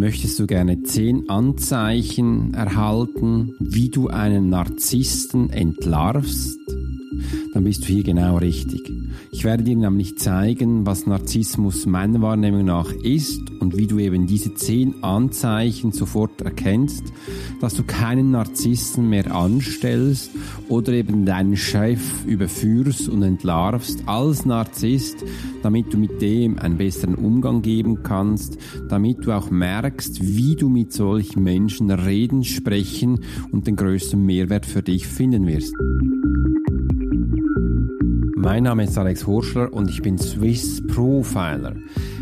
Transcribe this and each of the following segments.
Möchtest du gerne zehn Anzeichen erhalten, wie du einen Narzissten entlarvst? Dann bist du hier genau richtig. Ich werde dir nämlich zeigen, was Narzissmus meiner Wahrnehmung nach ist und wie du eben diese zehn Anzeichen sofort erkennst, dass du keinen Narzissten mehr anstellst oder eben deinen Chef überführst und entlarvst als Narzisst, damit du mit dem einen besseren Umgang geben kannst, damit du auch merkst, wie du mit solchen Menschen reden, sprechen und den größten Mehrwert für dich finden wirst. Mein Name ist Alex Horschler und ich bin Swiss Profiler.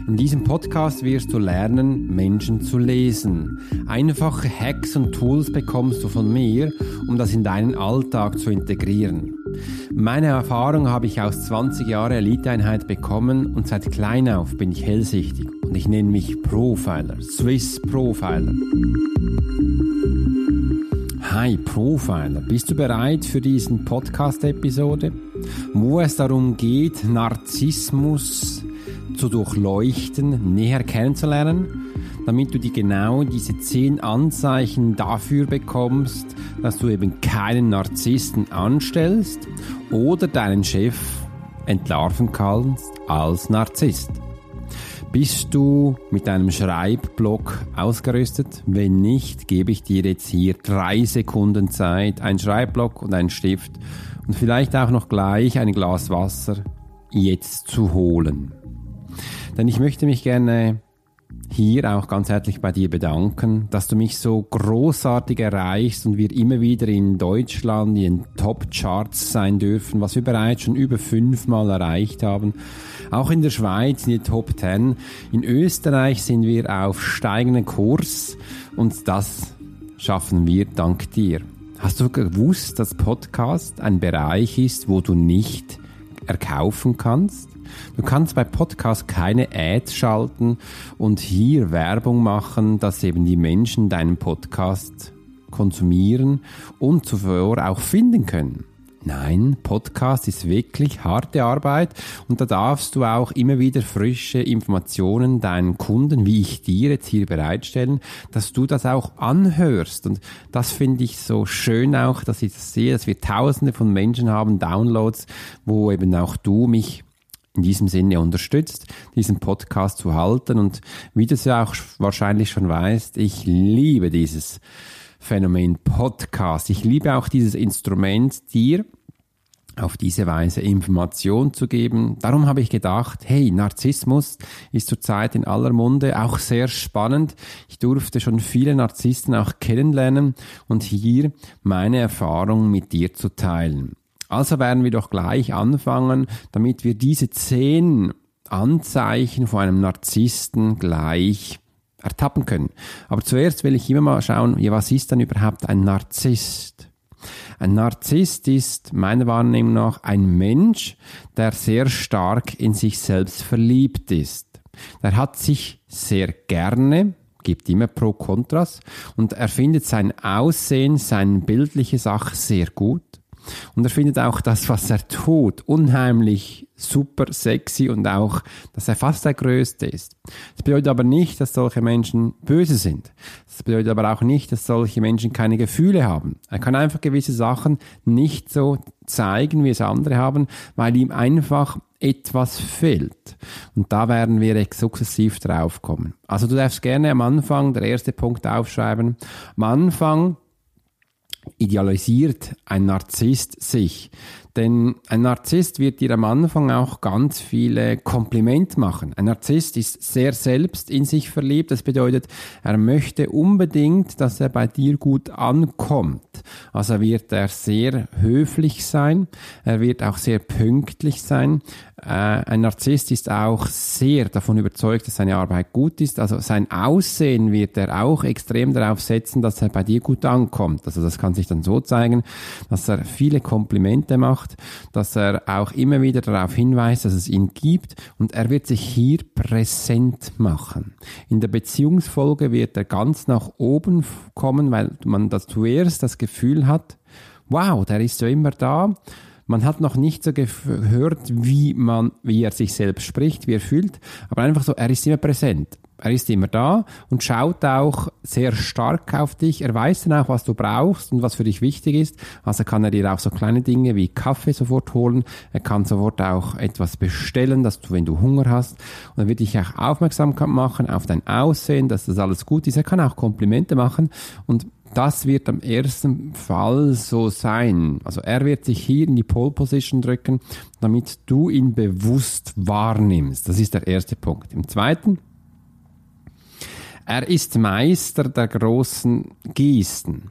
In diesem Podcast wirst du lernen, Menschen zu lesen. Einfache Hacks und Tools bekommst du von mir, um das in deinen Alltag zu integrieren. Meine Erfahrung habe ich aus 20 Jahre Eliteeinheit bekommen und seit klein auf bin ich hellsichtig und ich nenne mich Profiler, Swiss Profiler. Hi Profiler, bist du bereit für diesen Podcast-Episode? Wo es darum geht, Narzissmus zu durchleuchten, näher kennenzulernen, damit du die genau diese zehn Anzeichen dafür bekommst, dass du eben keinen Narzissten anstellst oder deinen Chef entlarven kannst als Narzisst. Bist du mit deinem Schreibblock ausgerüstet? Wenn nicht, gebe ich dir jetzt hier drei Sekunden Zeit, ein Schreibblock und einen Stift und vielleicht auch noch gleich ein Glas Wasser jetzt zu holen. Denn ich möchte mich gerne hier auch ganz herzlich bei dir bedanken, dass du mich so großartig erreichst und wir immer wieder in Deutschland in Top-Charts sein dürfen, was wir bereits schon über fünfmal erreicht haben. Auch in der Schweiz in die Top 10. In Österreich sind wir auf steigenden Kurs und das schaffen wir dank dir. Hast du gewusst, dass Podcast ein Bereich ist, wo du nicht erkaufen kannst? Du kannst bei Podcast keine Ads schalten und hier Werbung machen, dass eben die Menschen deinen Podcast konsumieren und zuvor auch finden können. Nein, Podcast ist wirklich harte Arbeit und da darfst du auch immer wieder frische Informationen deinen Kunden, wie ich dir jetzt hier bereitstellen, dass du das auch anhörst. Und das finde ich so schön auch, dass ich das sehe, dass wir tausende von Menschen haben, Downloads, wo eben auch du mich in diesem Sinne unterstützt, diesen Podcast zu halten. Und wie du es ja auch wahrscheinlich schon weißt, ich liebe dieses Phänomen Podcast. Ich liebe auch dieses Instrument, dir auf diese Weise Information zu geben. Darum habe ich gedacht, hey, Narzissmus ist zurzeit in aller Munde, auch sehr spannend. Ich durfte schon viele Narzissten auch kennenlernen und hier meine Erfahrung mit dir zu teilen. Also werden wir doch gleich anfangen, damit wir diese zehn Anzeichen von einem Narzissten gleich ertappen können. Aber zuerst will ich immer mal schauen, ja, was ist denn überhaupt ein Narzisst? Ein Narzisst ist meiner Wahrnehmung nach ein Mensch, der sehr stark in sich selbst verliebt ist. Der hat sich sehr gerne, gibt immer Pro Kontras und er findet sein Aussehen, seine bildliche Sache sehr gut. Und er findet auch das, was er tut, unheimlich super sexy und auch, dass er fast der Größte ist. Das bedeutet aber nicht, dass solche Menschen böse sind. Das bedeutet aber auch nicht, dass solche Menschen keine Gefühle haben. Er kann einfach gewisse Sachen nicht so zeigen, wie es andere haben, weil ihm einfach etwas fehlt. Und da werden wir sukzessiv draufkommen. Also du darfst gerne am Anfang, der erste Punkt aufschreiben, am Anfang idealisiert ein Narzisst sich. Denn ein Narzisst wird dir am Anfang auch ganz viele Komplimente machen. Ein Narzisst ist sehr selbst in sich verliebt. Das bedeutet, er möchte unbedingt, dass er bei dir gut ankommt. Also wird er sehr höflich sein. Er wird auch sehr pünktlich sein. Äh, ein Narzisst ist auch sehr davon überzeugt, dass seine Arbeit gut ist. Also sein Aussehen wird er auch extrem darauf setzen, dass er bei dir gut ankommt. Also das kann sich dann so zeigen, dass er viele Komplimente macht, dass er auch immer wieder darauf hinweist, dass es ihn gibt und er wird sich hier präsent machen. In der Beziehungsfolge wird er ganz nach oben kommen, weil man das zuerst das Gefühl hat, wow, der ist ja immer da man hat noch nicht so gehört, wie man, wie er sich selbst spricht, wie er fühlt, aber einfach so, er ist immer präsent. Er ist immer da und schaut auch sehr stark auf dich. Er weiß dann auch, was du brauchst und was für dich wichtig ist. Also kann er dir auch so kleine Dinge wie Kaffee sofort holen. Er kann sofort auch etwas bestellen, dass du, wenn du Hunger hast, und er wird dich auch aufmerksam machen auf dein Aussehen, dass das alles gut ist. Er kann auch Komplimente machen und das wird am ersten Fall so sein. Also er wird sich hier in die Pole Position drücken, damit du ihn bewusst wahrnimmst. Das ist der erste Punkt. Im zweiten, er ist Meister der großen Gesten.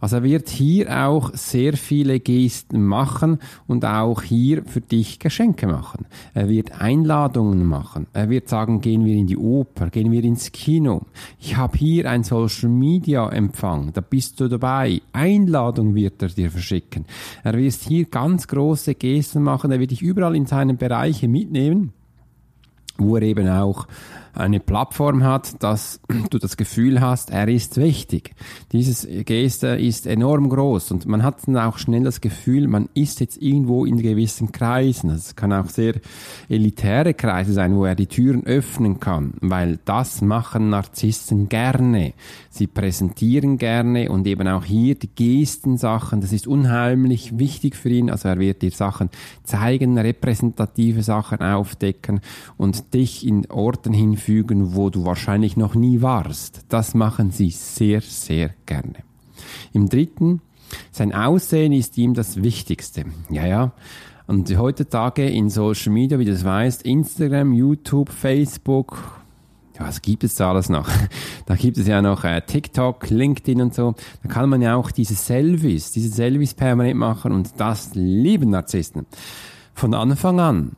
Also er wird hier auch sehr viele Gesten machen und auch hier für dich Geschenke machen. Er wird Einladungen machen. Er wird sagen, gehen wir in die Oper, gehen wir ins Kino. Ich habe hier ein Social Media Empfang, da bist du dabei. Einladung wird er dir verschicken. Er wird hier ganz große Gesten machen. Er wird dich überall in seinen Bereiche mitnehmen, wo er eben auch eine Plattform hat, dass du das Gefühl hast, er ist wichtig. Dieses Geste ist enorm groß und man hat dann auch schnell das Gefühl, man ist jetzt irgendwo in gewissen Kreisen. Es kann auch sehr elitäre Kreise sein, wo er die Türen öffnen kann, weil das machen Narzissten gerne. Sie präsentieren gerne und eben auch hier die Gestensachen, das ist unheimlich wichtig für ihn. Also er wird dir Sachen zeigen, repräsentative Sachen aufdecken und dich in Orten hinführen, einfügen, wo du wahrscheinlich noch nie warst. Das machen sie sehr, sehr gerne. Im dritten, sein Aussehen ist ihm das Wichtigste. Ja, ja. Und heutzutage in Social Media, wie du das weißt, Instagram, YouTube, Facebook, was gibt es da alles noch? Da gibt es ja noch äh, TikTok, LinkedIn und so. Da kann man ja auch diese Selfies, diese Selfies permanent machen und das lieben Narzissten. Von Anfang an.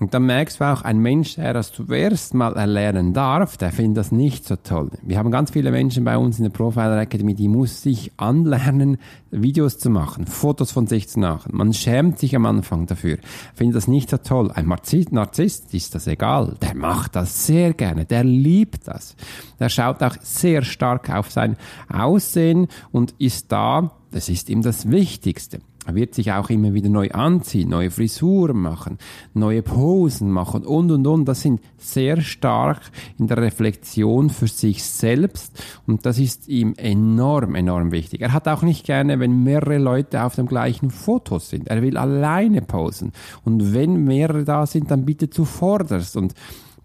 Und dann merkst du auch, ein Mensch, der das zuerst mal erlernen darf, der findet das nicht so toll. Wir haben ganz viele Menschen bei uns in der Profiler Academy, die muss sich anlernen, Videos zu machen, Fotos von sich zu machen. Man schämt sich am Anfang dafür, findet das nicht so toll. Ein Narzisst, ist das egal. Der macht das sehr gerne, der liebt das. Der schaut auch sehr stark auf sein Aussehen und ist da, das ist ihm das Wichtigste. Er wird sich auch immer wieder neu anziehen, neue Frisuren machen, neue Posen machen und, und, und. Das sind sehr stark in der Reflexion für sich selbst und das ist ihm enorm, enorm wichtig. Er hat auch nicht gerne, wenn mehrere Leute auf dem gleichen Foto sind. Er will alleine posen und wenn mehrere da sind, dann bitte zuvorderst und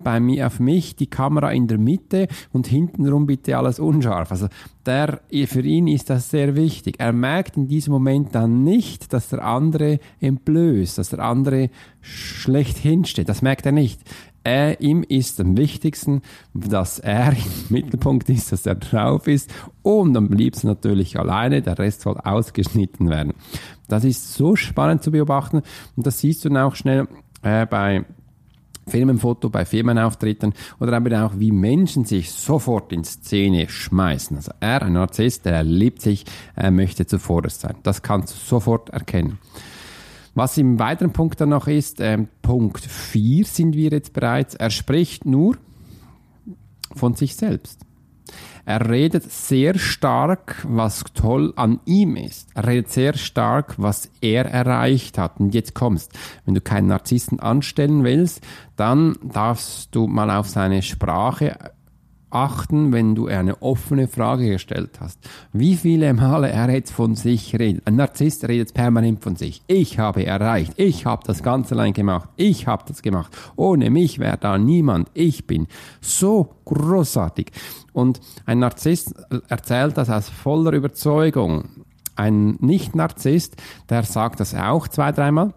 bei mir auf mich die Kamera in der Mitte und hintenrum bitte alles unscharf. Also der, für ihn ist das sehr wichtig. Er merkt in diesem Moment dann nicht, dass der andere entblößt, dass der andere schlecht hinsteht. Das merkt er nicht. Er, ihm ist am wichtigsten, dass er im Mittelpunkt ist, dass er drauf ist und am liebsten natürlich alleine, der Rest soll ausgeschnitten werden. Das ist so spannend zu beobachten und das siehst du dann auch schnell äh, bei Firmenfoto bei Firmenauftritten oder aber auch, wie Menschen sich sofort in Szene schmeißen. Also er, ein Narzisst, der liebt sich, er möchte zuvorderst sein. Das kannst du sofort erkennen. Was im weiteren Punkt dann noch ist, äh, Punkt 4 sind wir jetzt bereits, er spricht nur von sich selbst. Er redet sehr stark, was toll an ihm ist. Er redet sehr stark, was er erreicht hat. Und jetzt kommst, wenn du keinen Narzissten anstellen willst, dann darfst du mal auf seine Sprache achten, wenn du eine offene Frage gestellt hast. Wie viele Male er jetzt von sich redet. Ein Narzisst redet permanent von sich. Ich habe erreicht. Ich habe das ganz allein gemacht. Ich habe das gemacht. Ohne mich wäre da niemand. Ich bin so großartig. Und ein Narzisst erzählt das aus voller Überzeugung. Ein Nicht-Narzisst, der sagt das auch zwei, dreimal.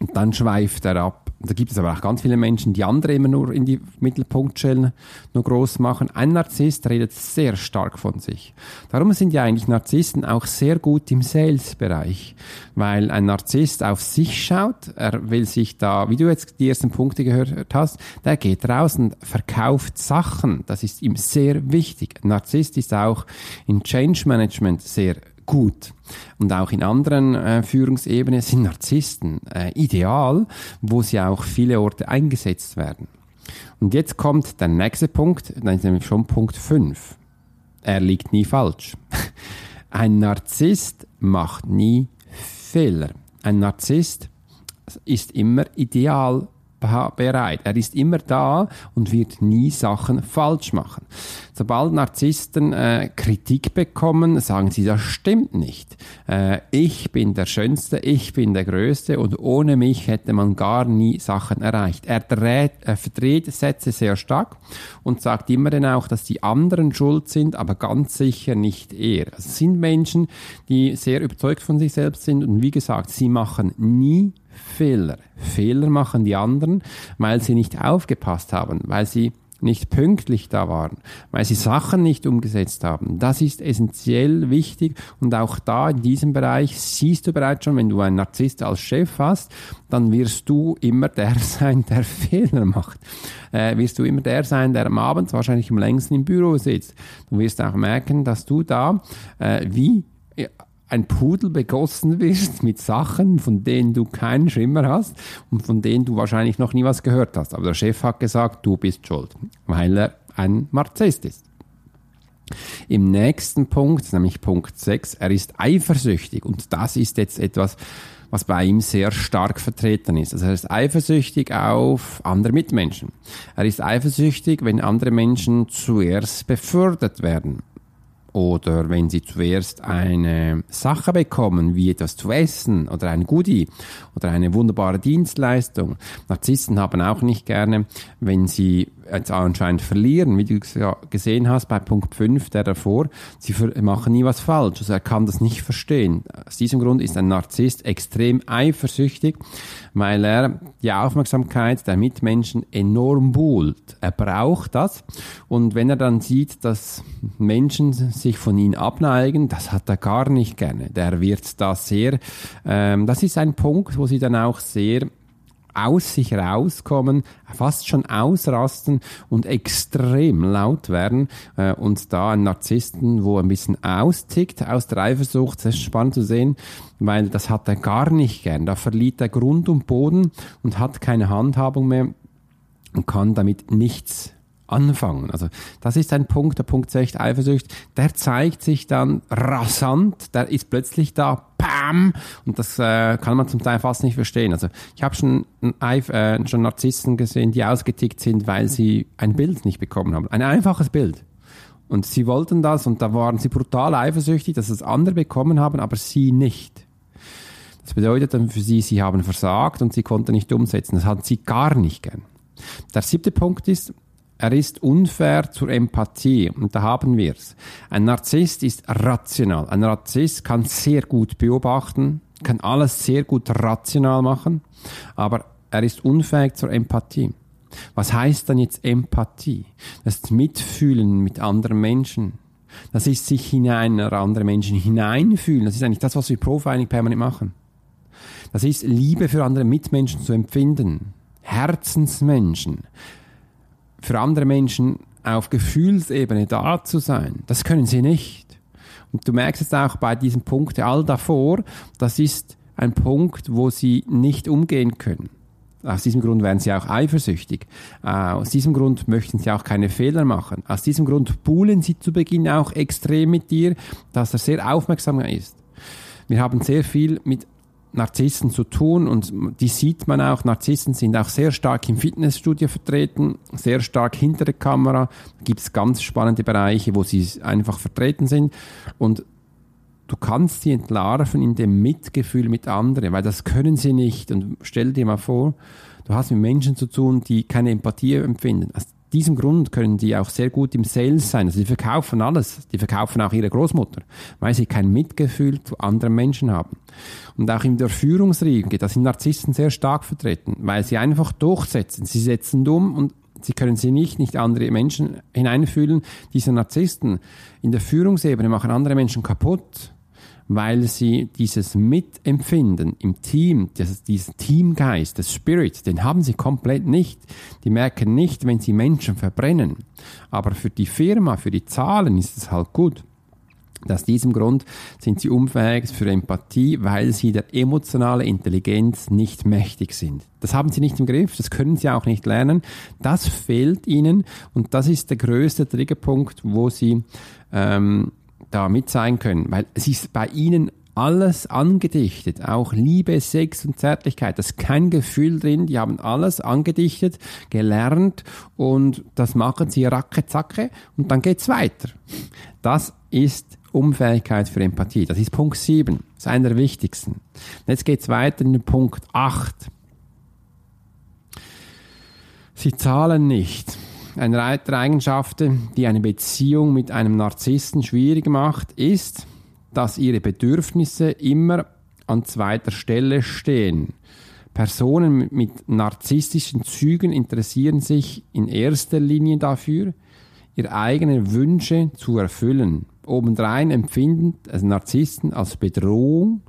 Und dann schweift er ab. Da gibt es aber auch ganz viele Menschen, die andere immer nur in die Mittelpunkt stellen, nur groß machen. Ein Narzisst redet sehr stark von sich. Darum sind ja eigentlich Narzissten auch sehr gut im Sales-Bereich, weil ein Narzisst auf sich schaut, er will sich da, wie du jetzt die ersten Punkte gehört hast, der geht raus und verkauft Sachen. Das ist ihm sehr wichtig. Ein Narzisst ist auch in Change Management sehr gut. Und auch in anderen äh, Führungsebenen sind Narzissten äh, ideal, wo sie auch viele Orte eingesetzt werden. Und jetzt kommt der nächste Punkt, dann ist nämlich schon Punkt 5. Er liegt nie falsch. Ein Narzisst macht nie Fehler. Ein Narzisst ist immer ideal bereit. Er ist immer da und wird nie Sachen falsch machen. Sobald Narzissten äh, Kritik bekommen, sagen sie, das stimmt nicht. Äh, ich bin der Schönste, ich bin der Größte und ohne mich hätte man gar nie Sachen erreicht. Er, dreht, er verdreht Sätze sehr stark und sagt immer dann auch, dass die anderen schuld sind, aber ganz sicher nicht er. Es sind Menschen, die sehr überzeugt von sich selbst sind und wie gesagt, sie machen nie Fehler. Fehler machen die anderen, weil sie nicht aufgepasst haben, weil sie nicht pünktlich da waren, weil sie Sachen nicht umgesetzt haben. Das ist essentiell wichtig und auch da in diesem Bereich siehst du bereits schon, wenn du einen Narzisst als Chef hast, dann wirst du immer der sein, der Fehler macht. Äh, wirst du immer der sein, der am Abend wahrscheinlich am längsten im Büro sitzt. Du wirst auch merken, dass du da äh, wie ein Pudel begossen wirst mit Sachen, von denen du keinen Schimmer hast und von denen du wahrscheinlich noch nie was gehört hast. Aber der Chef hat gesagt, du bist schuld, weil er ein Narzisst ist. Im nächsten Punkt, nämlich Punkt 6, er ist eifersüchtig und das ist jetzt etwas, was bei ihm sehr stark vertreten ist. Also er ist eifersüchtig auf andere Mitmenschen. Er ist eifersüchtig, wenn andere Menschen zuerst befördert werden oder wenn sie zuerst eine Sache bekommen, wie etwas zu essen oder ein Goodie oder eine wunderbare Dienstleistung. Narzissten haben auch nicht gerne, wenn sie jetzt anscheinend verlieren, wie du gesehen hast bei Punkt 5, der davor, sie machen nie was falsch, also er kann das nicht verstehen. Aus diesem Grund ist ein Narzisst extrem eifersüchtig, weil er die Aufmerksamkeit der Mitmenschen enorm buhlt. Er braucht das und wenn er dann sieht, dass Menschen sich von ihm abneigen, das hat er gar nicht gerne. Der wird da sehr, ähm, das ist ein Punkt, wo sie dann auch sehr aus sich rauskommen, fast schon ausrasten und extrem laut werden äh, und da ein Narzissten, wo ein bisschen austickt aus der Eifersucht, das ist spannend zu sehen, weil das hat er gar nicht gern. Da verliert er Grund und Boden und hat keine Handhabung mehr und kann damit nichts anfangen. Also das ist ein Punkt, der Punkt 6, Eifersucht, der zeigt sich dann rasant, der ist plötzlich da, bam, und das äh, kann man zum Teil fast nicht verstehen. Also ich habe schon, äh, schon Narzissten gesehen, die ausgetickt sind, weil sie ein Bild nicht bekommen haben. Ein einfaches Bild. Und sie wollten das und da waren sie brutal eifersüchtig, dass es andere bekommen haben, aber sie nicht. Das bedeutet dann für sie, sie haben versagt und sie konnten nicht umsetzen. Das hatten sie gar nicht gern. Der siebte Punkt ist, er ist unfair zur Empathie und da haben wir es. Ein Narzisst ist rational. Ein Narzisst kann sehr gut beobachten, kann alles sehr gut rational machen, aber er ist unfähig zur Empathie. Was heißt dann jetzt Empathie? Das ist Mitfühlen mit anderen Menschen. Das ist sich hinein oder andere Menschen hineinfühlen. Das ist eigentlich das, was wir Profiling permanent machen. Das ist Liebe für andere Mitmenschen zu empfinden. Herzensmenschen für andere Menschen auf Gefühlsebene da zu sein. Das können sie nicht. Und du merkst es auch bei diesem Punkt all davor, das ist ein Punkt, wo sie nicht umgehen können. Aus diesem Grund werden sie auch eifersüchtig. Äh, aus diesem Grund möchten sie auch keine Fehler machen. Aus diesem Grund buhlen sie zu Beginn auch extrem mit dir, dass er sehr aufmerksam ist. Wir haben sehr viel mit Narzissen zu tun und die sieht man auch. Narzissen sind auch sehr stark im Fitnessstudio vertreten, sehr stark hinter der Kamera. Da gibt es ganz spannende Bereiche, wo sie einfach vertreten sind und du kannst sie entlarven in dem Mitgefühl mit anderen, weil das können sie nicht. Und stell dir mal vor, du hast mit Menschen zu tun, die keine Empathie empfinden. Also diesem Grund können die auch sehr gut im Sales sein. Also die verkaufen alles. Die verkaufen auch ihre Großmutter, weil sie kein Mitgefühl zu anderen Menschen haben. Und auch in der Führungsriege, da sind Narzissten sehr stark vertreten, weil sie einfach durchsetzen. Sie setzen dumm und sie können sie nicht, nicht andere Menschen hineinfühlen. Diese Narzissten in der Führungsebene machen andere Menschen kaputt weil sie dieses Mitempfinden im Team, dieses, diesen Teamgeist, das Spirit, den haben sie komplett nicht. Die merken nicht, wenn sie Menschen verbrennen. Aber für die Firma, für die Zahlen ist es halt gut. Aus diesem Grund sind sie unfähig für Empathie, weil sie der emotionalen Intelligenz nicht mächtig sind. Das haben sie nicht im Griff, das können sie auch nicht lernen. Das fehlt ihnen und das ist der größte Triggerpunkt, wo sie ähm, da mit sein können, weil es ist bei ihnen alles angedichtet, auch Liebe, Sex und Zärtlichkeit. Da ist kein Gefühl drin, die haben alles angedichtet, gelernt und das machen sie racke zacke und dann geht's weiter. Das ist Unfähigkeit für Empathie. Das ist Punkt 7. Das ist einer der wichtigsten. Jetzt geht's weiter in Punkt 8. Sie zahlen nicht. Eine weitere Eigenschaft, die eine Beziehung mit einem Narzissten schwierig macht, ist, dass ihre Bedürfnisse immer an zweiter Stelle stehen. Personen mit narzisstischen Zügen interessieren sich in erster Linie dafür, ihre eigenen Wünsche zu erfüllen. Obendrein empfinden Narzissten als Bedrohung,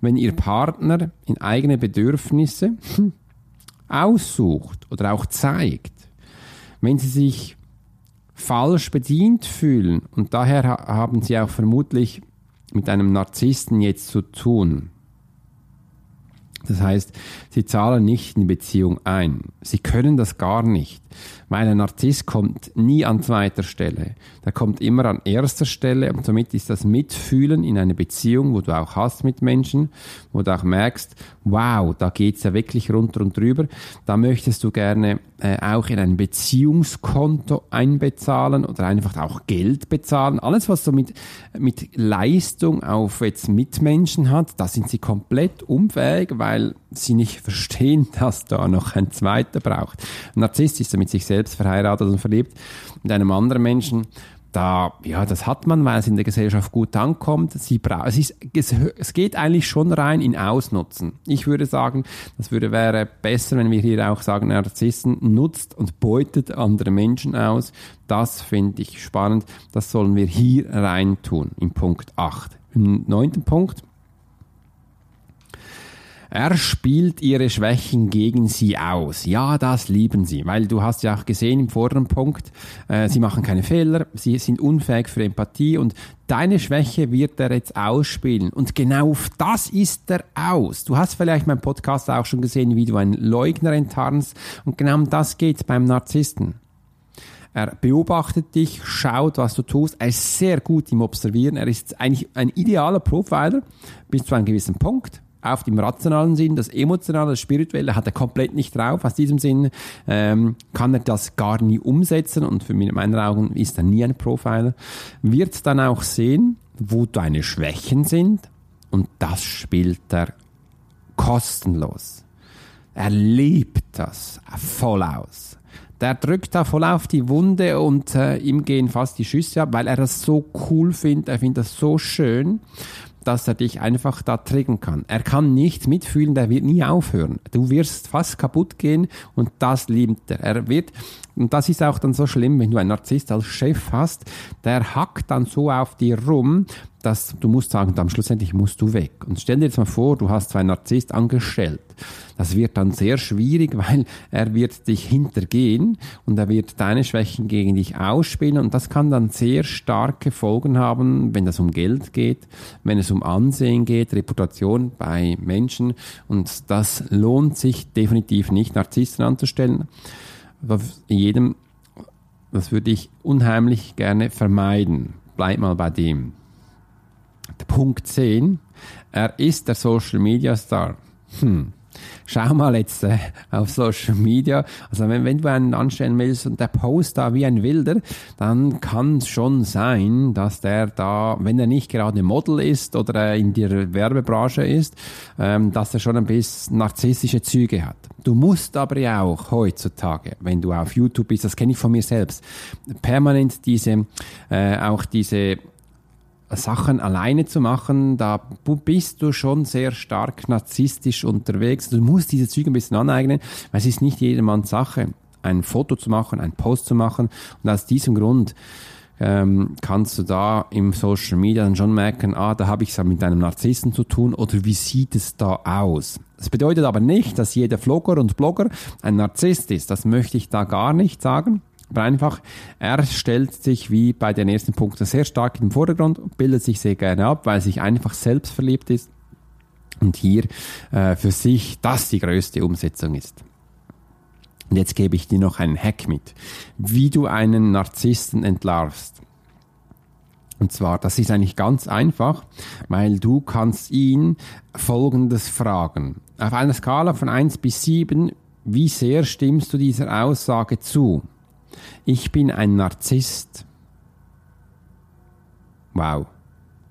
wenn ihr Partner in eigene Bedürfnisse aussucht oder auch zeigt. Wenn sie sich falsch bedient fühlen und daher haben sie auch vermutlich mit einem Narzissten jetzt zu tun. Das heißt, sie zahlen nicht in die Beziehung ein. Sie können das gar nicht, weil ein Narzisst kommt nie an zweiter Stelle. Der kommt immer an erster Stelle und somit ist das Mitfühlen in einer Beziehung, wo du auch hast mit Menschen, wo du auch merkst, wow, da geht's ja wirklich runter und drüber. Da möchtest du gerne äh, auch in ein Beziehungskonto einbezahlen oder einfach auch Geld bezahlen. Alles, was so mit, mit Leistung auf jetzt Mitmenschen hat, da sind sie komplett unfähig, weil sie nicht verstehen, dass da noch ein zweiter braucht. Ein Narzisst ist mit sich selbst verheiratet und verliebt mit einem anderen Menschen da, ja, das hat man, weil es in der Gesellschaft gut ankommt. Sie es, ist, es geht eigentlich schon rein in Ausnutzen. Ich würde sagen, das würde, wäre besser, wenn wir hier auch sagen, Narzissen nutzt und beutet andere Menschen aus. Das finde ich spannend. Das sollen wir hier rein tun, im Punkt 8. Im neunten Punkt er spielt ihre Schwächen gegen sie aus. Ja, das lieben sie, weil du hast ja auch gesehen im vorderen Punkt, äh, sie machen keine Fehler, sie sind unfähig für Empathie und deine Schwäche wird er jetzt ausspielen. Und genau auf das ist er aus. Du hast vielleicht meinen Podcast auch schon gesehen, wie du einen Leugner enttarnst und genau um das geht's beim Narzissten. Er beobachtet dich, schaut, was du tust. Er ist sehr gut im Observieren. Er ist eigentlich ein idealer Profiler bis zu einem gewissen Punkt auf dem rationalen Sinn, das emotionale, das spirituelle hat er komplett nicht drauf. Aus diesem Sinn ähm, kann er das gar nie umsetzen und für mich, in meinen Augen ist er nie ein Profiler. Wird dann auch sehen, wo deine Schwächen sind und das spielt er kostenlos. Er liebt das voll aus. Der drückt da voll auf die Wunde und äh, ihm gehen fast die Schüsse ab, weil er das so cool findet. Er findet das so schön dass er dich einfach da triggern kann. Er kann nichts mitfühlen, der wird nie aufhören. Du wirst fast kaputt gehen und das liebt er. Er wird, und das ist auch dann so schlimm, wenn du einen Narzisst als Chef hast, der hackt dann so auf dir rum, dass du musst sagen, dann schlussendlich musst du weg. Und stell dir jetzt mal vor, du hast zwei Narzisst angestellt. Das wird dann sehr schwierig, weil er wird dich hintergehen und er wird deine Schwächen gegen dich ausspielen und das kann dann sehr starke Folgen haben, wenn es um Geld geht, wenn es um Ansehen geht, Reputation bei Menschen und das lohnt sich definitiv nicht, Narzissten anzustellen. Jedem, das würde ich unheimlich gerne vermeiden. Bleib mal bei dem. Punkt 10. Er ist der Social Media Star. Hm. Schau mal jetzt äh, auf Social Media. Also wenn, wenn du einen anstellen willst und der post da wie ein Wilder, dann kann es schon sein, dass der da, wenn er nicht gerade Model ist oder in der Werbebranche ist, ähm, dass er schon ein bisschen narzisstische Züge hat. Du musst aber ja auch heutzutage, wenn du auf YouTube bist, das kenne ich von mir selbst, permanent diese, äh, auch diese Sachen alleine zu machen, da bist du schon sehr stark narzisstisch unterwegs. Du musst diese Züge ein bisschen aneignen, weil es ist nicht jedermanns Sache, ein Foto zu machen, ein Post zu machen. Und aus diesem Grund ähm, kannst du da im Social Media dann schon merken, ah, da habe ich es mit einem Narzissten zu tun oder wie sieht es da aus? Das bedeutet aber nicht, dass jeder Vlogger und Blogger ein Narzisst ist. Das möchte ich da gar nicht sagen. Einfach, er stellt sich wie bei den ersten Punkten sehr stark im Vordergrund, und bildet sich sehr gerne ab, weil er sich einfach selbst verliebt ist und hier äh, für sich das die größte Umsetzung ist. Und jetzt gebe ich dir noch einen Hack mit, wie du einen Narzissten entlarvst. Und zwar, das ist eigentlich ganz einfach, weil du kannst ihn Folgendes fragen. Auf einer Skala von 1 bis 7, wie sehr stimmst du dieser Aussage zu? Ich bin ein Narzisst. Wow.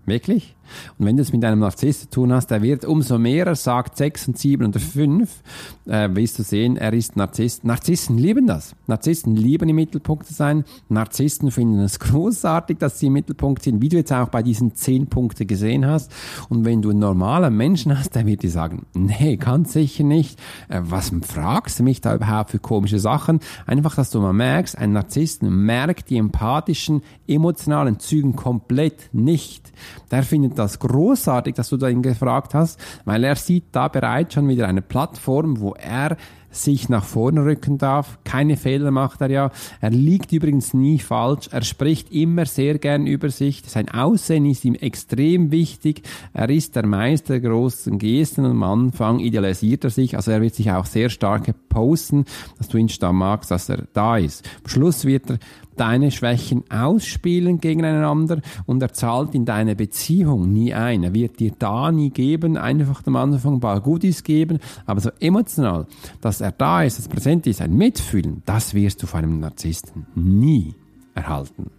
Wirklich? Und wenn du es mit einem Narziss zu tun hast, der wird umso mehr er sagt, sechs und sieben oder fünf, äh, willst du sehen, er ist Narzisst. Narzissen lieben das. Narzissen lieben im Mittelpunkt zu sein. Narzissen finden es großartig, dass sie im Mittelpunkt sind, wie du jetzt auch bei diesen zehn Punkten gesehen hast. Und wenn du einen normalen Menschen hast, der wird dir sagen, nee, ganz sicher nicht. Äh, was fragst du mich da überhaupt für komische Sachen? Einfach, dass du mal merkst, ein Narzissten merkt die empathischen, emotionalen Zügen komplett nicht. Der findet das großartig, dass du da ihn gefragt hast, weil er sieht da bereits schon wieder eine Plattform, wo er sich nach vorne rücken darf. Keine Fehler macht er ja. Er liegt übrigens nie falsch. Er spricht immer sehr gern über sich. Sein Aussehen ist ihm extrem wichtig. Er ist der Meister der großen Gesten am Anfang idealisiert er sich. Also er wird sich auch sehr stark posten, dass du ihn da magst, dass er da ist. Am Schluss wird er deine Schwächen ausspielen gegeneinander und er zahlt in deine Beziehung nie ein. Er wird dir da nie geben, einfach am Anfang ein paar Goodies geben, aber so emotional, dass er da ist, dass präsent ist, ein Mitfühlen, das wirst du von einem Narzissten nie erhalten.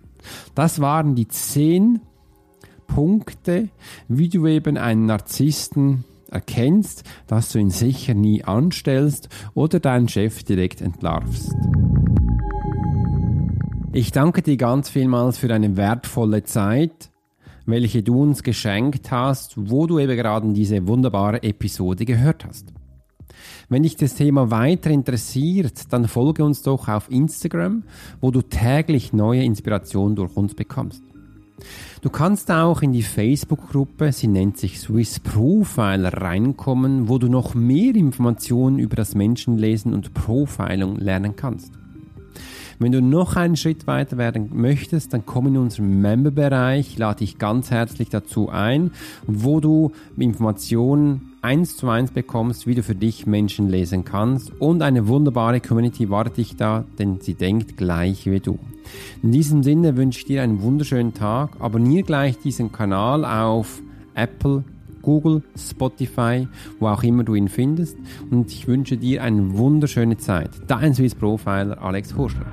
Das waren die zehn Punkte, wie du eben einen Narzissten erkennst, dass du ihn sicher nie anstellst oder deinen Chef direkt entlarvst. Ich danke dir ganz vielmals für deine wertvolle Zeit, welche du uns geschenkt hast, wo du eben gerade diese wunderbare Episode gehört hast. Wenn dich das Thema weiter interessiert, dann folge uns doch auf Instagram, wo du täglich neue Inspirationen durch uns bekommst. Du kannst auch in die Facebook-Gruppe, sie nennt sich Swiss Profiler, reinkommen, wo du noch mehr Informationen über das Menschenlesen und Profiling lernen kannst. Wenn du noch einen Schritt weiter werden möchtest, dann komm in unseren Member-Bereich, lade dich ganz herzlich dazu ein, wo du Informationen eins zu eins bekommst, wie du für dich Menschen lesen kannst und eine wunderbare Community wartet dich da, denn sie denkt gleich wie du. In diesem Sinne wünsche ich dir einen wunderschönen Tag. Abonniere gleich diesen Kanal auf Apple, Google, Spotify, wo auch immer du ihn findest. Und ich wünsche dir eine wunderschöne Zeit. Dein Swiss Profiler Alex Horschler.